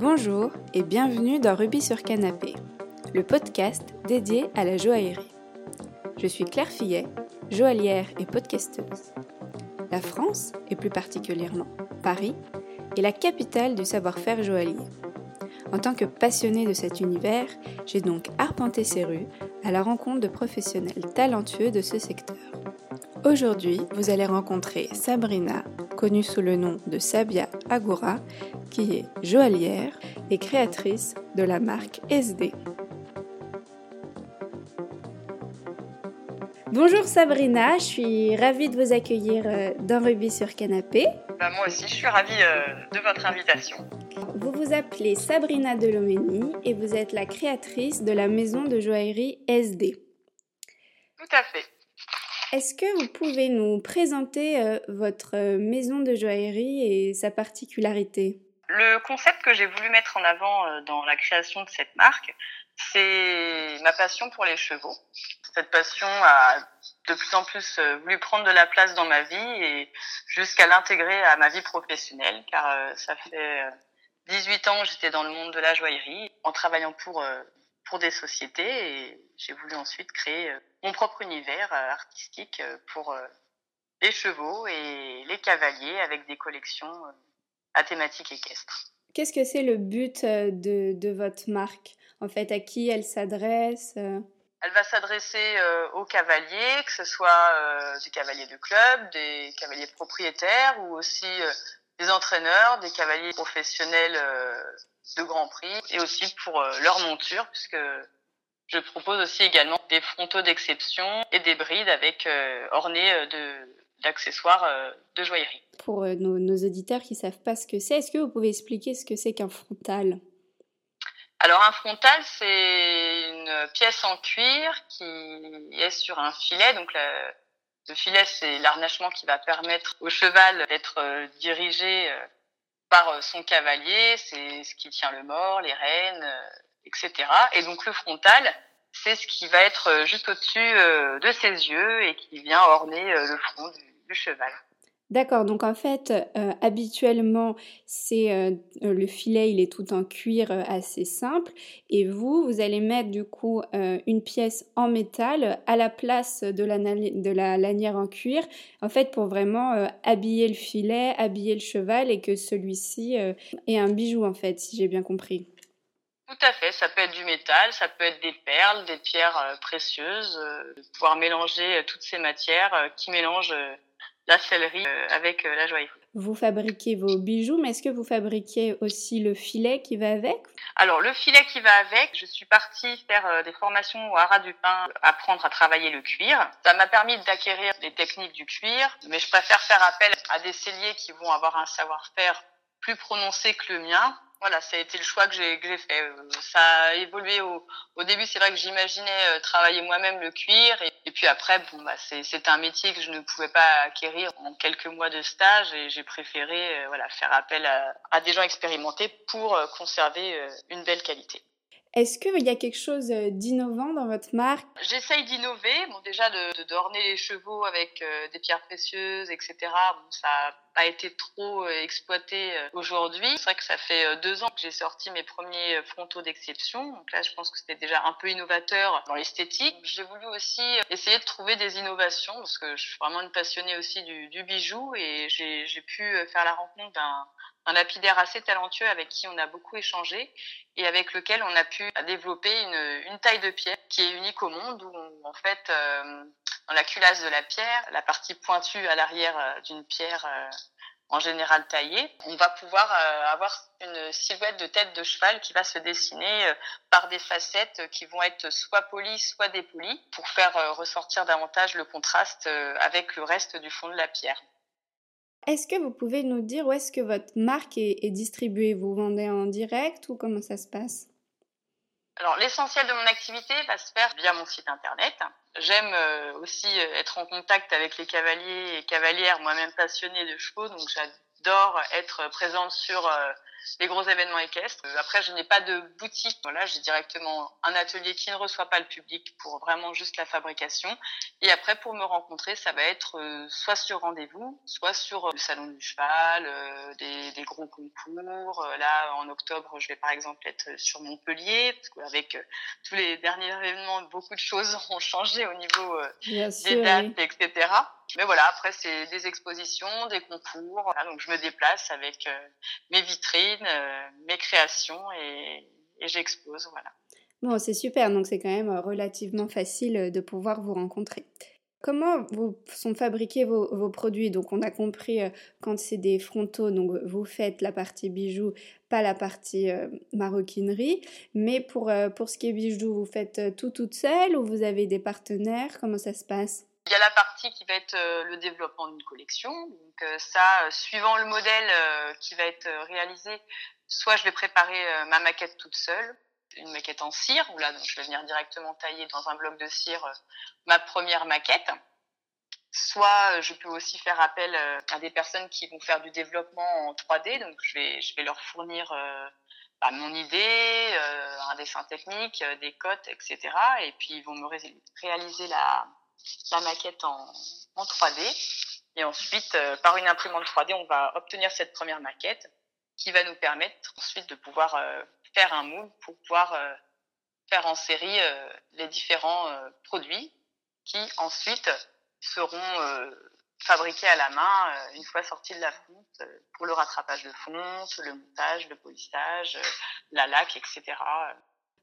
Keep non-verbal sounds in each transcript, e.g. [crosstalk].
Bonjour et bienvenue dans Rubis sur Canapé, le podcast dédié à la joaillerie. Je suis Claire Fillet, joaillière et podcasteuse. La France, et plus particulièrement Paris, est la capitale du savoir-faire joaillier. En tant que passionnée de cet univers, j'ai donc arpenté ces rues à la rencontre de professionnels talentueux de ce secteur. Aujourd'hui, vous allez rencontrer Sabrina, connue sous le nom de Sabia Agora, qui est joaillière et créatrice de la marque SD. Bonjour Sabrina, je suis ravie de vous accueillir euh, dans Ruby sur Canapé. Bah, moi aussi, je suis ravie euh, de votre invitation. Vous vous appelez Sabrina Delomeni et vous êtes la créatrice de la maison de joaillerie SD. Tout à fait. Est-ce que vous pouvez nous présenter euh, votre euh, maison de joaillerie et sa particularité? Le concept que j'ai voulu mettre en avant euh, dans la création de cette marque, c'est ma passion pour les chevaux. Cette passion a de plus en plus voulu prendre de la place dans ma vie et jusqu'à l'intégrer à ma vie professionnelle, car ça fait 18 ans que j'étais dans le monde de la joaillerie en travaillant pour pour des sociétés et j'ai voulu ensuite créer euh, mon propre univers euh, artistique euh, pour les chevaux et les cavaliers avec des collections à thématique équestre. Qu'est-ce que c'est le but de, de, votre marque? En fait, à qui elle s'adresse Elle va s'adresser aux cavaliers, que ce soit du cavalier de club, des cavaliers propriétaires ou aussi des entraîneurs, des cavaliers professionnels de Grand Prix et aussi pour euh, leur monture puisque je propose aussi également des frontaux d'exception et des brides avec euh, ornés euh, de d'accessoires de joaillerie. Pour nos, nos, auditeurs qui savent pas ce que c'est, est-ce que vous pouvez expliquer ce que c'est qu'un frontal? Alors un frontal, c'est une pièce en cuir qui est sur un filet. Donc le filet, c'est l'arnachement qui va permettre au cheval d'être dirigé par euh, son cavalier, c'est ce qui tient le mort, les rênes, euh, etc. Et donc le frontal, c'est ce qui va être euh, juste au-dessus de ses yeux et qui vient orner le front du, cheval. D'accord, donc en fait, habituellement, c'est le filet, il est tout en cuir assez simple, et vous, vous allez mettre du coup une pièce en métal à la place de la, de la lanière en cuir, en fait, pour vraiment habiller le filet, habiller le cheval, et que celui-ci ait un bijou, en fait, si j'ai bien compris. Tout à fait, ça peut être du métal, ça peut être des perles, des pierres précieuses, pouvoir mélanger toutes ces matières qui mélangent la sellerie euh, avec euh, la joaillerie. Vous fabriquez vos bijoux, mais est-ce que vous fabriquez aussi le filet qui va avec? Alors le filet qui va avec, je suis partie faire euh, des formations au Haras du Pin, apprendre à travailler le cuir. Ça m'a permis d'acquérir des techniques du cuir, mais je préfère faire appel à des celliers qui vont avoir un savoir-faire plus prononcé que le mien voilà, ça a été le choix que j'ai fait. Euh, ça a évolué au, début. C'est vrai que j'imaginais euh, travailler moi-même le cuir, et, puis après, bon, bah, c'est un métier que je ne pouvais pas acquérir en quelques mois de stage, et j'ai préféré, euh, voilà, faire appel à, à, des gens expérimentés pour conserver une belle qualité. Est-ce qu'il y a quelque chose d'innovant dans votre marque? J'essaye d'innover. Bon, déjà de, d'orner les chevaux avec des pierres précieuses, etc. Bon, ça a été trop euh, exploité euh, aujourd'hui. C'est vrai que ça fait euh, deux ans que j'ai sorti mes premiers frontaux d'exception. Donc là, je pense que c'était déjà un peu innovateur dans l'esthétique. J'ai voulu aussi essayer de trouver des innovations parce que je suis vraiment une passionnée aussi du, du bijou et j'ai pu faire la rencontre d'un un lapidaire assez talentueux avec qui on a beaucoup échangé et avec lequel on a pu développer une, taille de pierre qui est unique au monde où en fait dans la culasse de la pierre, la partie pointue à l'arrière euh, d'une pierre euh, en général taillée, on va pouvoir euh, avoir une silhouette de tête de cheval qui va se dessiner par des facettes qui vont être soit polies, soit dépolies, pour faire ressortir davantage le contraste avec le reste du fond de la pierre. Est-ce que vous pouvez nous dire où est-ce que votre marque est distribuée? Vous vendez en direct ou comment ça se passe? Alors l'essentiel de mon activité va se faire via mon site internet. J'aime euh, aussi euh, être en contact avec les cavaliers et cavalières, moi-même passionnée de chevaux, donc j'adore être présente sur euh, les gros événements équestres. Après, je n'ai pas de boutique. Voilà, j'ai directement un atelier qui ne reçoit pas le public pour vraiment juste la fabrication. Et après, pour me rencontrer, ça va être soit sur rendez-vous, soit sur le salon du cheval, des, des, gros concours. Là, en octobre, je vais par exemple être sur Montpellier, parce qu'avec tous les derniers événements, beaucoup de choses [laughs] ont changé au niveau des dates, etc. Mais voilà, après c'est des expositions, des concours. donc je me déplace avec euh, mes vitrines, euh, mes créations et, j'expose. Voilà. Bon, c'est super. Donc c'est quand même euh, relativement facile de pouvoir vous rencontrer. Comment sont fabriqués vos, produits? Donc on a compris quand c'est des frontaux, donc vous faites la partie bijoux, pas la partie maroquinerie. Mais pour, pour ce qui est bijoux, vous faites tout toute seule ou vous avez des partenaires? Comment ça se passe? Il y a la partie qui va être euh, le développement d'une collection. Donc euh, ça, euh, suivant le modèle qui va être réalisé, soit je vais préparer ma maquette toute seule, une maquette en cire, où là donc, je vais venir directement tailler dans un bloc de cire ma première maquette. Soit je peux aussi faire appel à des personnes qui vont faire du développement en 3D, donc je vais, je vais leur fournir bah, mon idée, un dessin technique, des cotes, etc. Et puis ils vont me réaliser la, la maquette en, en 3D. Et ensuite, euh, par une imprimante 3D, on va obtenir cette première maquette qui va nous permettre ensuite de pouvoir euh, faire un moule pour pouvoir euh, faire en série les différents produits qui ensuite seront fabriqués à la main une fois sortis de la fonte pour le rattrapage de fonte, le montage, le polissage, la laque, etc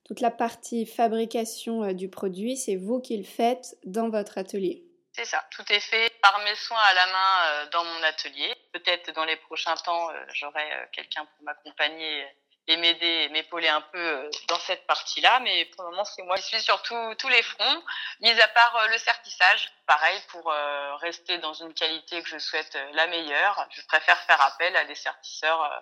toute la partie fabrication euh, du produit, c'est vous qui le faites dans votre atelier. C'est ça, tout est fait par mes soins à la main euh, dans mon atelier. Peut-être dans les prochains temps, euh, j'aurai quelqu'un pour m'accompagner et m'aider, m'épauler un peu dans cette partie-là. Mais pour le moment, c'est moi qui suis sur tous les fronts, mis à part le sertissage. Pareil, pour rester dans une qualité que je souhaite la meilleure, je préfère faire appel à des sertisseurs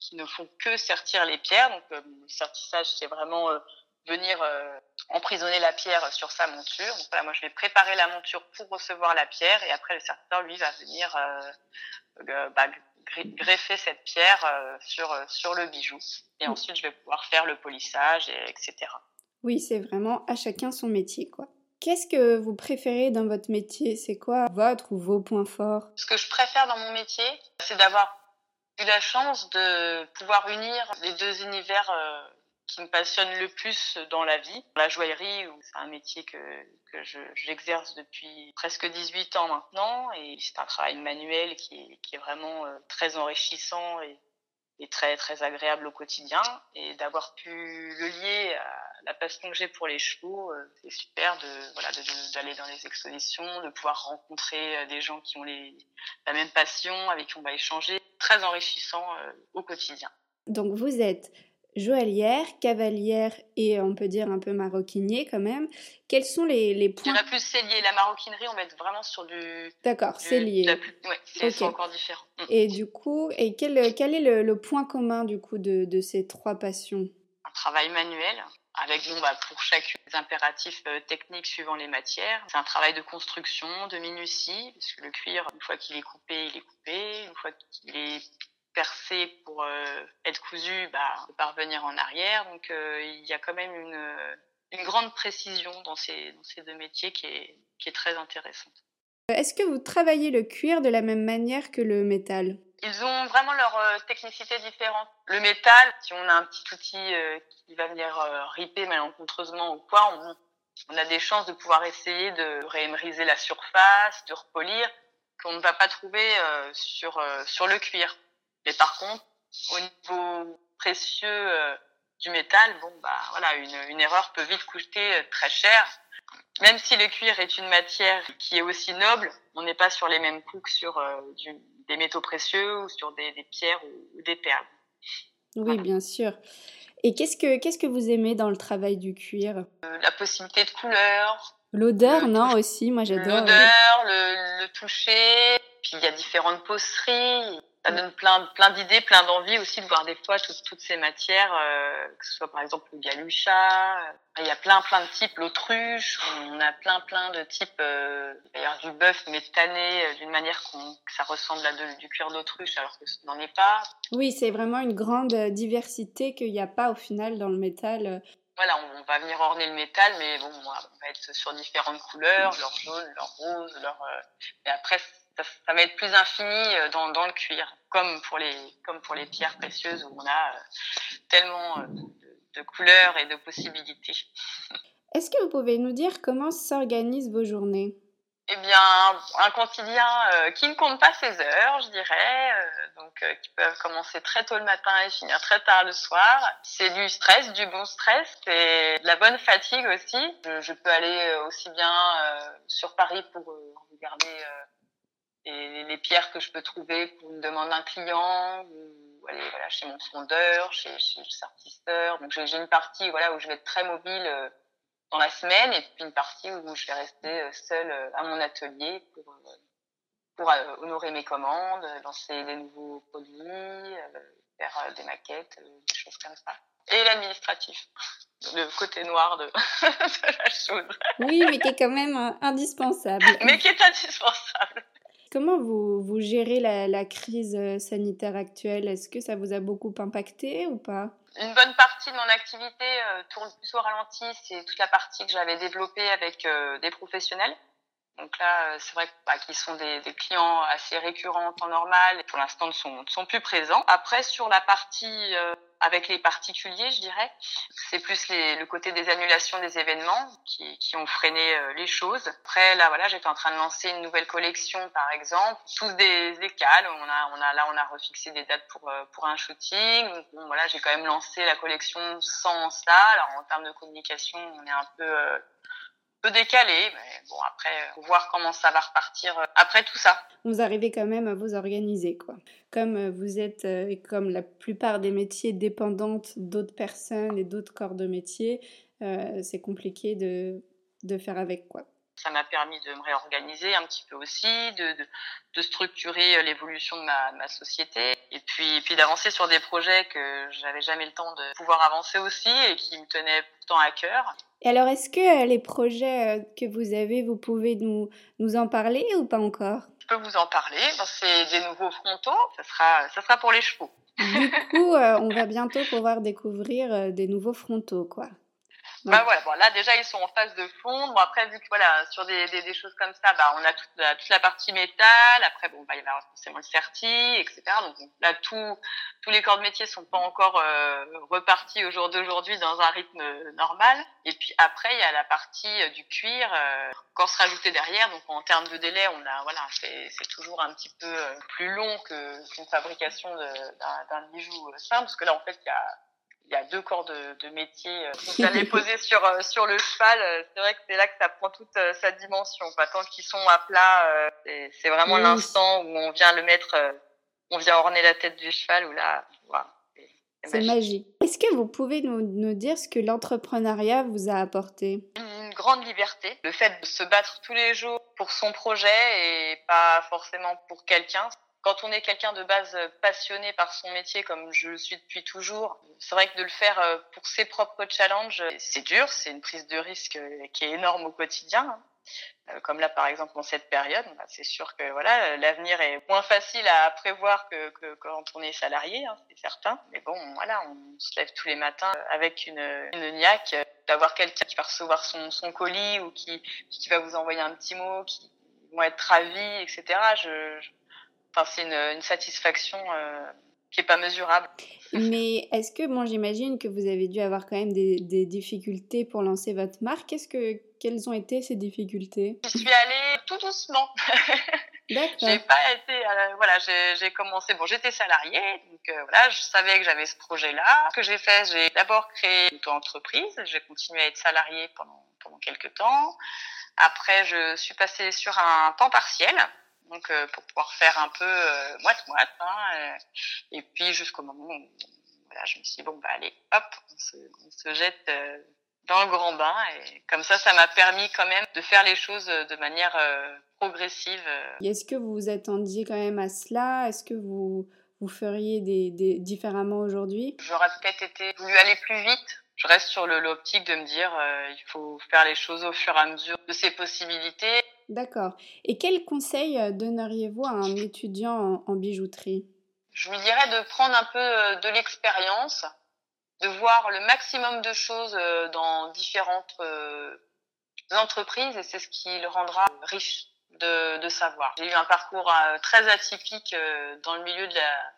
qui ne font que sertir les pierres. Donc euh, le sertissage, c'est vraiment euh, venir euh, emprisonner la pierre sur sa monture. Donc voilà, moi je vais préparer la monture pour recevoir la pierre et après le sertisseur lui va venir bah, greffer cette pierre sur sur le bijou et ensuite je vais pouvoir faire le polissage et, etc. Oui, c'est vraiment à chacun son métier quoi. Qu'est-ce que vous préférez dans votre métier? C'est quoi votre ou vos points forts? Ce que je préfère dans mon métier, c'est d'avoir eu la chance de pouvoir unir les deux univers euh, qui me passionnent le plus dans la vie. La joaillerie, c'est un métier que, que j'exerce depuis presque 18 ans maintenant, et c'est un travail manuel qui est, qui est vraiment euh, très enrichissant et, et très très agréable au quotidien. Et d'avoir pu le lier à la passion que j'ai pour les chevaux, euh, c'est super de voilà d'aller dans les expositions, de pouvoir rencontrer des gens qui ont les, la même passion, avec qui on va échanger très enrichissant euh, au quotidien. Donc vous êtes joaillière, cavalière et on peut dire un peu maroquinier quand même. Quels sont les, les points Il y en a plus cellier. La maroquinerie, on va être vraiment sur du... D'accord, cellier. Oui, c'est encore différent. Mm. Et du coup, et quel, quel est le, le, point commun du coup de, de ces trois passions? Un travail manuel avec bon, bah, pour chacune des impératifs euh, techniques suivant les matières. C'est un travail de construction, de minutie, parce que le cuir, une fois qu'il est coupé, il est coupé. Une fois qu'il est percé pour euh, être cousu, bah, on peut pas revenir en arrière. Donc euh, il y a quand même une, une grande précision dans ces, dans ces deux métiers qui est, qui est très intéressante. Est-ce que vous travaillez le cuir de la même manière que le métal? Ils ont vraiment leur euh, technicité différente. Le métal, si on a un petit outil euh, qui va venir euh, riper malencontreusement ou quoi, on, on, a des chances de pouvoir essayer de réémeriser la surface, de repolir, qu'on ne va pas trouver sur sur le cuir. Mais par contre, au niveau précieux du métal, bon bah voilà, une, une erreur peut vite coûter très cher. Même si le cuir est une matière qui est aussi noble, on n'est pas sur les mêmes coûts que sur du, des métaux précieux ou sur des, pierres ou, des perles. Oui, bien sûr. Et qu'est-ce que qu'est-ce que vous aimez dans le travail du cuir? Euh, La possibilité de couleur. L'odeur, non aussi, moi j'adore. L'odeur, le, toucher. Puis il y a différentes poceries. Ça donne plein, plein d'idées, plein d'envies aussi de voir des fois toutes, toutes ces matières, euh, que ce soit par exemple le galucha. Euh, il y a plein, plein de types, l'autruche. On a plein, plein de types. Euh, D'ailleurs, du bœuf mais tanné euh, d'une manière que ça ressemble à du cuir d'autruche, alors que ce n'en est pas. Oui, c'est vraiment une grande diversité qu'il n'y a pas au final dans le métal. Voilà, on, va venir orner le métal, mais bon, on va être sur différentes couleurs, leur jaune, leur rose, leur. Et après, ça, va être plus infini euh, dans, dans, le cuir, comme pour les comme pour les pierres précieuses où on a euh, tellement euh, de, de, couleurs et de possibilités. [laughs] Est-ce que vous pouvez nous dire comment s'organisent vos journées? Eh bien, un quotidien qui ne compte pas ses heures, je dirais, donc qui peuvent commencer très tôt le matin et finir très tard le soir. C'est du stress, du bon stress, et de la bonne fatigue aussi. Je, je peux aller aussi bien sur Paris pour regarder et les pierres que je peux trouver pour une demande d'un client ou aller voilà, chez mon sondeur, chez, chez le sartisseur. Donc j'ai une partie voilà où je vais être très mobile euh, dans la semaine et puis une partie où je vais rester euh, seule euh, à mon atelier pour pour honorer mes commandes, lancer des nouveaux produits, faire des maquettes, des choses comme ça. Et l'administratif, [laughs] le côté noir de, [laughs] de la chose. Oui, mais qui est quand même indispensable. mais qui est indispensable. Comment vous, gérez la, crise euh, sanitaire actuelle? Est-ce que ça vous a beaucoup impacté ou pas? Une bonne partie de mon activité euh, tourne plus au ralenti. C'est toute la partie que j'avais développée avec euh, des professionnels. Donc là, c'est vrai bah, qu'ils sont des, clients assez récurrents en temps normal pour l'instant ne sont plus présents. Après, sur la partie avec les particuliers, je dirais. C'est plus le côté des annulations des événements qui, ont freiné euh, les choses. Après, là, voilà, j'étais en train de lancer une nouvelle collection, par exemple, tous des écales. On a, on a, là, on a refixé des dates pour euh, pour un shooting. bon, voilà, j'ai quand même lancé la collection sans ça. Alors, en termes de communication, on est un peu euh, peu décalé, mais bon après, faut voir comment ça va repartir après tout ça. Vous arrivez quand même à vous organiser, quoi comme euh, vous êtes, euh, comme la plupart des métiers, dépendantes d'autres personnes et d'autres corps de métier, euh, c'est compliqué de, de faire avec quoi. Ça m'a permis de me réorganiser un petit peu aussi, de, de, de structurer l'évolution de ma, ma, société et puis, puis d'avancer sur des projets que j'avais jamais le temps de pouvoir avancer aussi et qui me tenaient pourtant à cœur. Et alors, est-ce que les projets que vous avez, vous pouvez nous, nous en parler ou pas encore? Je peux vous en parler. C'est des nouveaux frontaux. Ça sera, ça sera pour les chevaux. Du coup, euh, on [laughs] va bientôt pouvoir découvrir euh, des nouveaux frontaux, quoi. Bah voilà, bon là déjà ils sont en phase de fondre. Bon après vu que voilà sur des, des, des choses comme ça, bah on a toute la, toute la partie métal. Après bon bah il y a forcément le certi, etc. Donc là tout, tous les corps de métier sont pas encore euh, repartis au jour d'aujourd'hui dans un rythme normal. Et puis après il y a la partie euh, du cuir euh, encore se rajouter derrière. Donc en termes de délai on a voilà c'est c'est toujours un petit peu euh, plus long que qu'une fabrication d'un bijou simple parce que là en fait il y a il y a deux corps de, de métier. [laughs] Vous allez poser sur euh, sur le cheval, euh, c'est vrai que c'est là que ça prend toute euh, sa dimension. Pas tant qu'ils sont à plat, c'est vraiment l'instant où on vient le mettre, on vient orner la tête du cheval. Ou là, voilà, c'est magique. Est-ce que vous pouvez nous, nous dire ce que l'entrepreneuriat vous a apporté? Une grande liberté, le fait de se battre tous les jours pour son projet et pas forcément pour quelqu'un quand on est quelqu'un de base passionné par son métier, comme je le suis depuis toujours, c'est vrai que de le faire euh, pour ses propres challenges, c'est dur, c'est une prise de risque euh, qui est énorme au quotidien. Hein. Euh, comme là, par exemple, en cette période, bah, c'est sûr que voilà, l'avenir est moins facile à prévoir que, quand on est salarié, hein, c'est certain. Mais bon, voilà, on se lève tous les matins avec une, une niaque, d'avoir quelqu'un qui va recevoir son, son colis ou qui, qui va vous envoyer un petit mot, qui vont être ravis, etc. Je Enfin, c'est une, une, satisfaction euh, qui est pas mesurable. [laughs] Mais est-ce que, bon, j'imagine que vous avez dû avoir quand même des, des difficultés pour lancer votre marque. Qu'est-ce que, quelles ont été ces difficultés? Je suis allée tout doucement. [laughs] D'accord. j'ai pas été, euh, voilà, j'ai commencé. Bon, j'étais salariée, donc euh, voilà, je savais que j'avais ce projet-là. Ce que j'ai fait, j'ai d'abord créé une entreprise. J'ai continué à être salariée pendant pendant quelques temps. Après, je suis passée sur un temps partiel donc euh, pour pouvoir faire un peu euh, moite moite hein, euh, et puis jusqu'au moment où voilà je me suis dit bon bah allez hop on se, on se jette dans le grand bain. Et comme ça, ça m'a permis quand même de faire les choses de manière progressive. Est-ce que vous vous attendiez quand même à cela? Est-ce que vous, vous feriez des, des différemment aujourd'hui? J'aurais peut-être été voulu aller plus vite. Je reste sur l'optique de me dire euh, il faut faire les choses au fur et à mesure de ses possibilités. D'accord. Et quel conseil euh, donneriez-vous à un étudiant en, bijouterie? Je lui dirais de prendre un peu euh, de l'expérience, de voir le maximum de choses dans différentes entreprises et c'est ce qui le rendra riche de, de savoir. J'ai eu un parcours très atypique dans le milieu de la,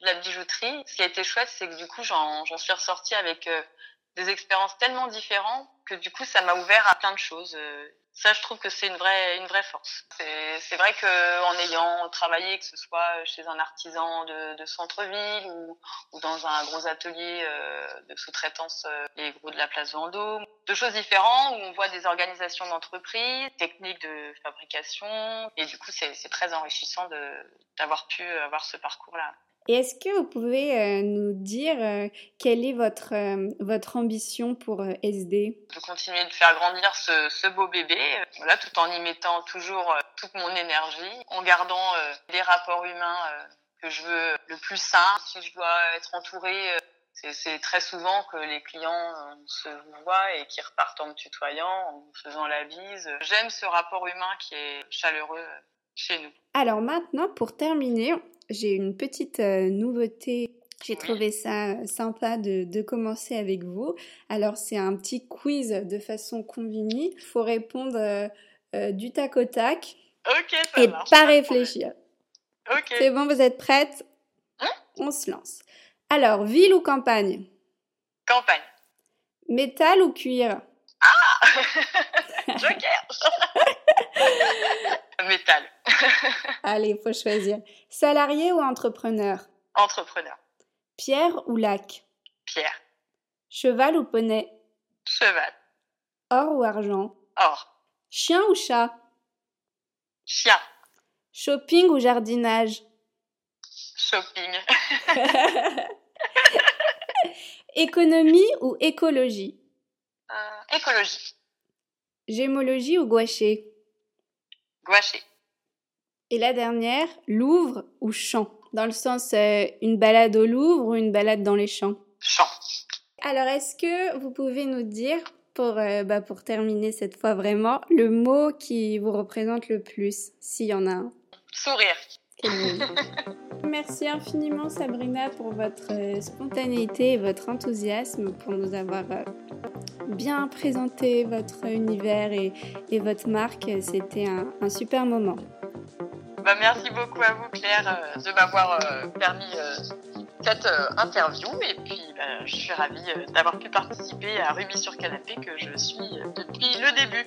de la bijouterie. Ce qui a été chouette, c'est que du coup, j'en suis ressortie avec des expériences tellement différentes que du coup ça m'a ouvert à plein de choses. Ça, je trouve que c'est une vraie une vraie force. C'est vrai que en ayant travaillé, que ce soit chez un artisan de, de centre-ville ou, ou, dans un gros atelier euh, de sous-traitance, euh, les gros de la place Vendôme, deux choses différentes où on voit des organisations d'entreprise, techniques de fabrication, et du coup c'est très enrichissant d'avoir pu avoir ce parcours-là. Et est-ce que vous pouvez euh, nous dire euh, quelle est votre, euh, votre ambition pour SD De continuer de faire grandir ce, ce beau bébé, voilà, tout en y mettant toujours toute mon énergie, en gardant des rapports humains que je veux le plus sain. Si je dois être entourée, c'est très souvent que les clients se voient et qui repartent en me tutoyant, en me faisant la bise. J'aime ce rapport humain qui est chaleureux chez nous. Alors maintenant, pour terminer, j'ai une petite euh, nouveauté. J'ai trouvé ça euh, sympa de, de, commencer avec vous. Alors, c'est un petit quiz de façon convenue. Il faut répondre euh, du tac au tac. Ok, ça Et pas réfléchir. Ok. C'est bon, vous êtes prête hein? On se lance. Alors, ville ou campagne? Campagne. Métal ou cuir? Ah [laughs] Joker [laughs] Métal. [laughs] Allez, faut choisir. Salarié ou entrepreneur? Entrepreneur. Pierre ou lac? Pierre. Cheval ou poney? Cheval. Or ou argent? Or. Chien ou chat? Chien. Shopping ou jardinage? Shopping. [laughs] Économie ou écologie? Euh, Écologie. Gémologie ou gouaché? Gouaché. Et la dernière, Louvre ou champ Dans le sens euh, une balade au Louvre ou une balade dans les champs? Champ. Alors, est-ce que vous pouvez nous dire, pour, euh, bah, pour terminer cette fois vraiment, le mot qui vous représente le plus, s'il y en a un? Sourire. [laughs] Merci infiniment Sabrina pour votre euh, spontanéité et votre enthousiasme pour nous avoir bien présenté votre univers et, et votre marque. C'était un, un, super moment. Bah, merci beaucoup à vous Claire euh, de m'avoir euh, permis euh, cette interview et puis bah, je suis ravie d'avoir pu participer à Ruby sur Canapé que je suis depuis le début.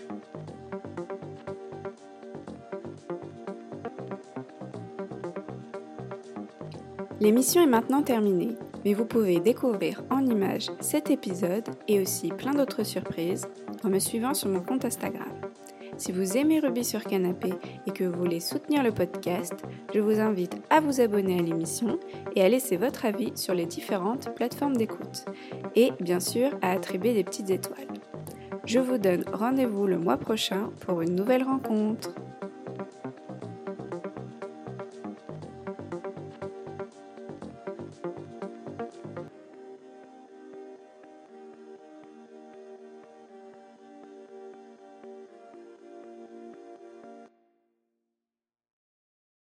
L'émission est maintenant terminée, mais vous pouvez découvrir en images cet épisode et aussi plein d'autres surprises en me suivant sur mon compte Instagram. Si vous aimez Ruby sur Canapé et que vous voulez soutenir le podcast, je vous invite à vous abonner à l'émission et à laisser votre avis sur les différentes plateformes d'écoute. Et bien sûr à attribuer des petites étoiles. Je vous donne rendez-vous le mois prochain pour une nouvelle rencontre.